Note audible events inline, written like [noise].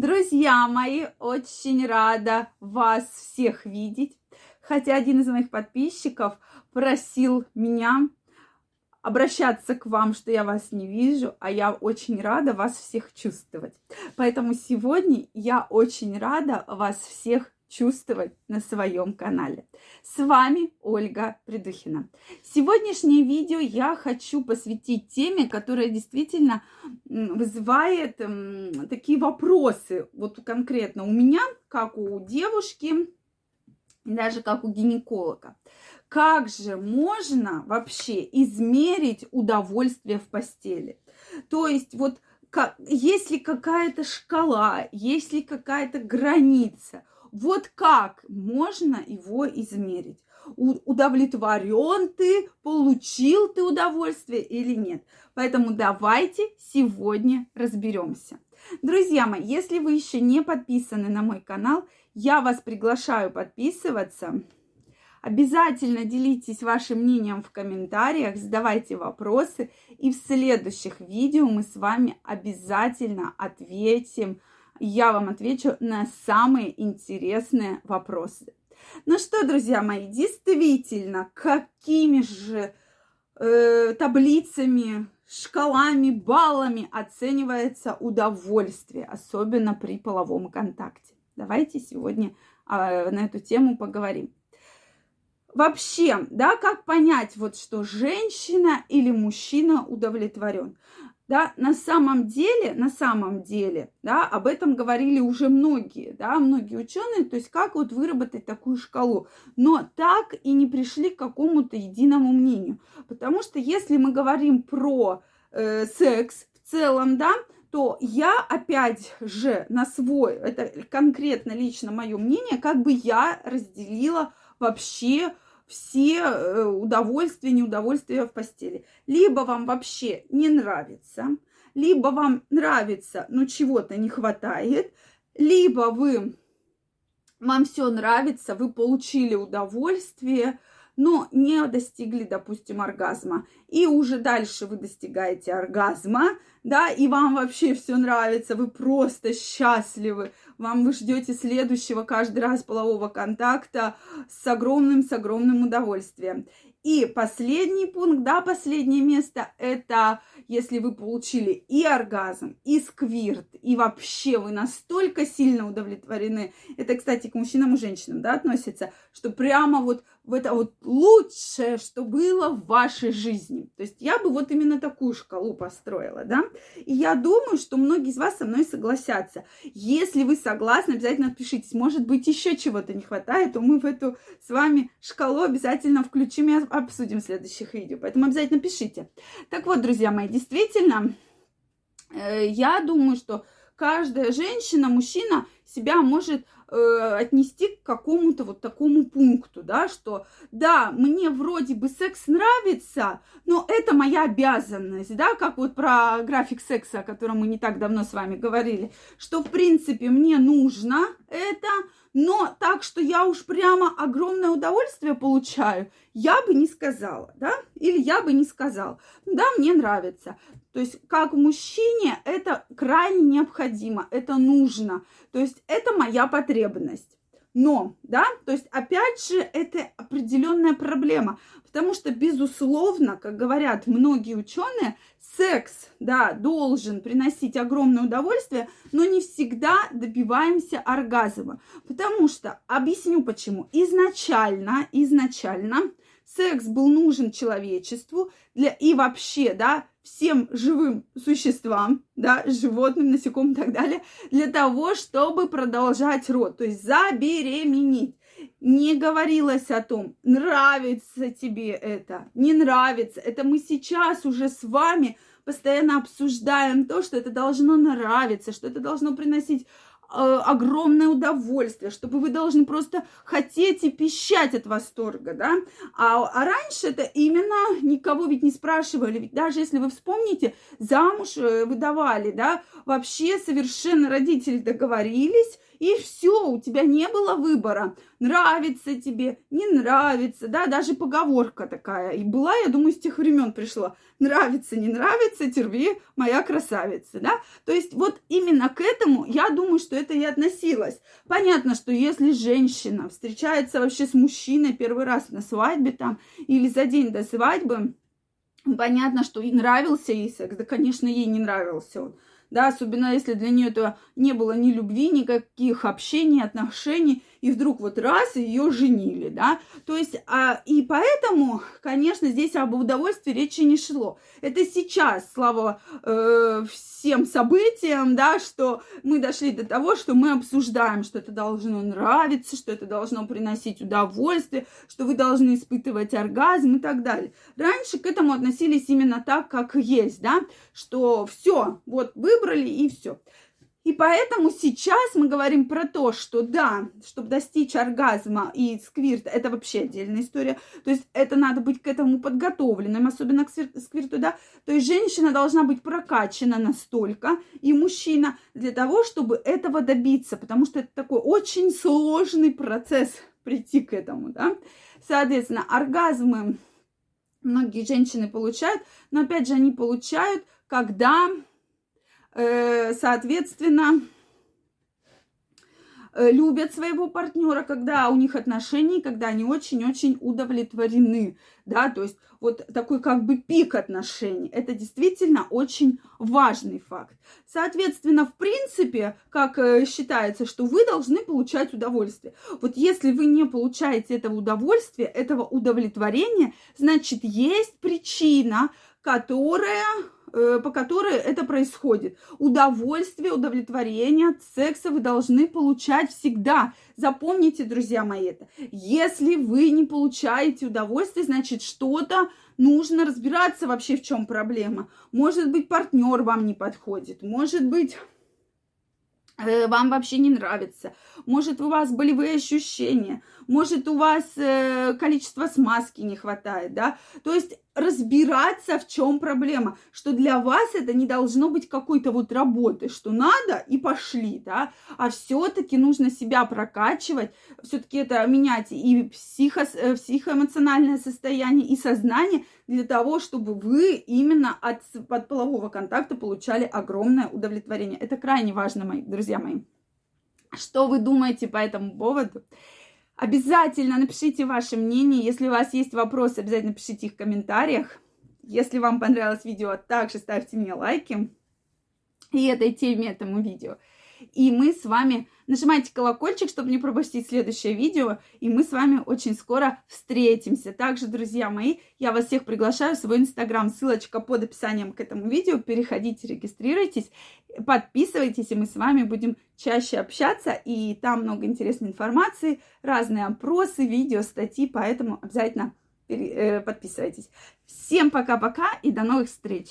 Друзья мои, очень рада вас всех видеть. Хотя один из моих подписчиков просил меня обращаться к вам, что я вас не вижу, а я очень рада вас всех чувствовать. Поэтому сегодня я очень рада вас всех чувствовать на своем канале. С вами Ольга Придухина. Сегодняшнее видео я хочу посвятить теме, которая действительно вызывает такие вопросы. Вот конкретно у меня, как у девушки, даже как у гинеколога. Как же можно вообще измерить удовольствие в постели? То есть вот как, есть ли какая-то шкала, есть ли какая-то граница – вот как можно его измерить? удовлетворен ты, получил ты удовольствие или нет. Поэтому давайте сегодня разберемся. Друзья мои, если вы еще не подписаны на мой канал, я вас приглашаю подписываться. Обязательно делитесь вашим мнением в комментариях, задавайте вопросы, и в следующих видео мы с вами обязательно ответим я вам отвечу на самые интересные вопросы. Ну что, друзья мои, действительно, какими же э, таблицами, шкалами, баллами оценивается удовольствие, особенно при половом контакте? Давайте сегодня э, на эту тему поговорим. Вообще, да, как понять, вот что женщина или мужчина удовлетворен? Да, на самом деле, на самом деле, да, об этом говорили уже многие, да, многие ученые, то есть как вот выработать такую шкалу, но так и не пришли к какому-то единому мнению, потому что если мы говорим про э, секс в целом, да, то я опять же на свой, это конкретно лично мое мнение, как бы я разделила вообще все э, удовольствия, неудовольствия в постели. Либо вам вообще не нравится, либо вам нравится, но чего-то не хватает, либо вы, вам все нравится, вы получили удовольствие, но не достигли, допустим, оргазма. И уже дальше вы достигаете оргазма, да, и вам вообще все нравится, вы просто счастливы, вам вы ждете следующего каждый раз полового контакта с огромным, с огромным удовольствием. И последний пункт, да, последнее место, это если вы получили и оргазм, и сквирт, и вообще вы настолько сильно удовлетворены. Это, кстати, к мужчинам и женщинам, да, относится, что прямо вот это вот лучшее, что было в вашей жизни. То есть я бы вот именно такую шкалу построила, да. И я думаю, что многие из вас со мной согласятся. Если вы согласны, обязательно отпишитесь. Может быть, еще чего-то не хватает, то мы в эту с вами шкалу обязательно включим и обсудим в следующих видео. Поэтому обязательно пишите. Так вот, друзья мои, действительно, э, я думаю, что каждая женщина, мужчина себя может э, отнести к какому-то вот такому пункту, да, что да, мне вроде бы секс нравится, но это моя обязанность, да, как вот про график секса, о котором мы не так давно с вами говорили, что в принципе мне нужно это, но так, что я уж прямо огромное удовольствие получаю, я бы не сказала, да, или я бы не сказал, да, мне нравится. То есть как мужчине это крайне необходимо, это нужно, то есть это моя потребность. Но, да, то есть опять же это определенная проблема, потому что, безусловно, как говорят многие ученые, секс, да, должен приносить огромное удовольствие, но не всегда добиваемся оргазма. Потому что, объясню почему, изначально, изначально секс был нужен человечеству для, и вообще, да, всем живым существам, да, животным, насекомым и так далее, для того, чтобы продолжать род, то есть забеременеть. Не говорилось о том, нравится тебе это, не нравится. Это мы сейчас уже с вами постоянно обсуждаем то, что это должно нравиться, что это должно приносить огромное удовольствие, чтобы вы должны просто хотеть и пищать от восторга, да. А, а раньше это именно никого ведь не спрашивали, ведь даже если вы вспомните, замуж э, выдавали, да, вообще совершенно родители договорились, И все, у тебя не было выбора. Нравится тебе, не нравится, да, даже поговорка такая. И была, я думаю, с тех времен пришла. Нравится, не нравится, терви, моя красавица, да. То есть вот именно к этому, я думаю, что это и относилось. Понятно, что если женщина встречается вообще с мужчиной первый раз на свадьбе там или за день до свадьбы, понятно, что и нравился ей секс, да, конечно, ей не нравился он да, особенно если для нее это не было ни любви, никаких общений, отношений, и вдруг вот раз ее женили, да, то есть, а, и поэтому, конечно, здесь об удовольствии речи не шло. Это сейчас, слава э, всем событиям, да, что мы дошли до того, что мы обсуждаем, что это должно нравиться, что это должно приносить удовольствие, что вы должны испытывать оргазм и так далее. Раньше к этому относились именно так, как есть, да, что все, вот выбрали и все. И поэтому сейчас мы говорим про то, что да, чтобы достичь оргазма и сквирта, это вообще отдельная история. То есть это надо быть к этому подготовленным, особенно к сквирту, да. То есть женщина должна быть прокачана настолько, и мужчина, для того, чтобы этого добиться, потому что это такой очень сложный процесс [laughs] прийти к этому, да. Соответственно, оргазмы многие женщины получают, но опять же они получают, когда соответственно, э, любят своего партнера, когда у них отношения, когда они очень-очень удовлетворены, да, то есть вот такой как бы пик отношений. Это действительно очень важный факт. Соответственно, в принципе, как э, считается, что вы должны получать удовольствие. Вот если вы не получаете этого удовольствия, этого удовлетворения, значит, есть причина, которая Э, по которой это происходит. Удовольствие, удовлетворение от секса вы должны получать всегда. Запомните, друзья мои, это. Если вы не получаете удовольствие, значит, что-то нужно разбираться вообще, в чем проблема. Может быть, партнер вам не подходит, может быть э, вам вообще не нравится, может у вас болевые ощущения, может у вас э, количество смазки не хватает, да, то есть разбираться, в чем проблема, что для вас это не должно быть какой-то вот работы, что надо и пошли, да, а все-таки нужно себя прокачивать, все-таки это менять и психо, э, психоэмоциональное состояние, и сознание для того, чтобы вы именно от, от полового контакта получали огромное удовлетворение. Это крайне важно, мои друзья мои. Что вы думаете по этому поводу? Обязательно напишите ваше мнение. Если у вас есть вопросы, обязательно пишите их в комментариях. Если вам понравилось видео, также ставьте мне лайки и этой теме, этому видео. И мы с вами нажимайте колокольчик, чтобы не пропустить следующее видео. И мы с вами очень скоро встретимся. Также, друзья мои, я вас всех приглашаю в свой инстаграм. Ссылочка под описанием к этому видео. Переходите, регистрируйтесь, подписывайтесь, и мы с вами будем чаще общаться. И там много интересной информации, разные опросы, видео, статьи. Поэтому обязательно э, подписывайтесь. Всем пока-пока и до новых встреч!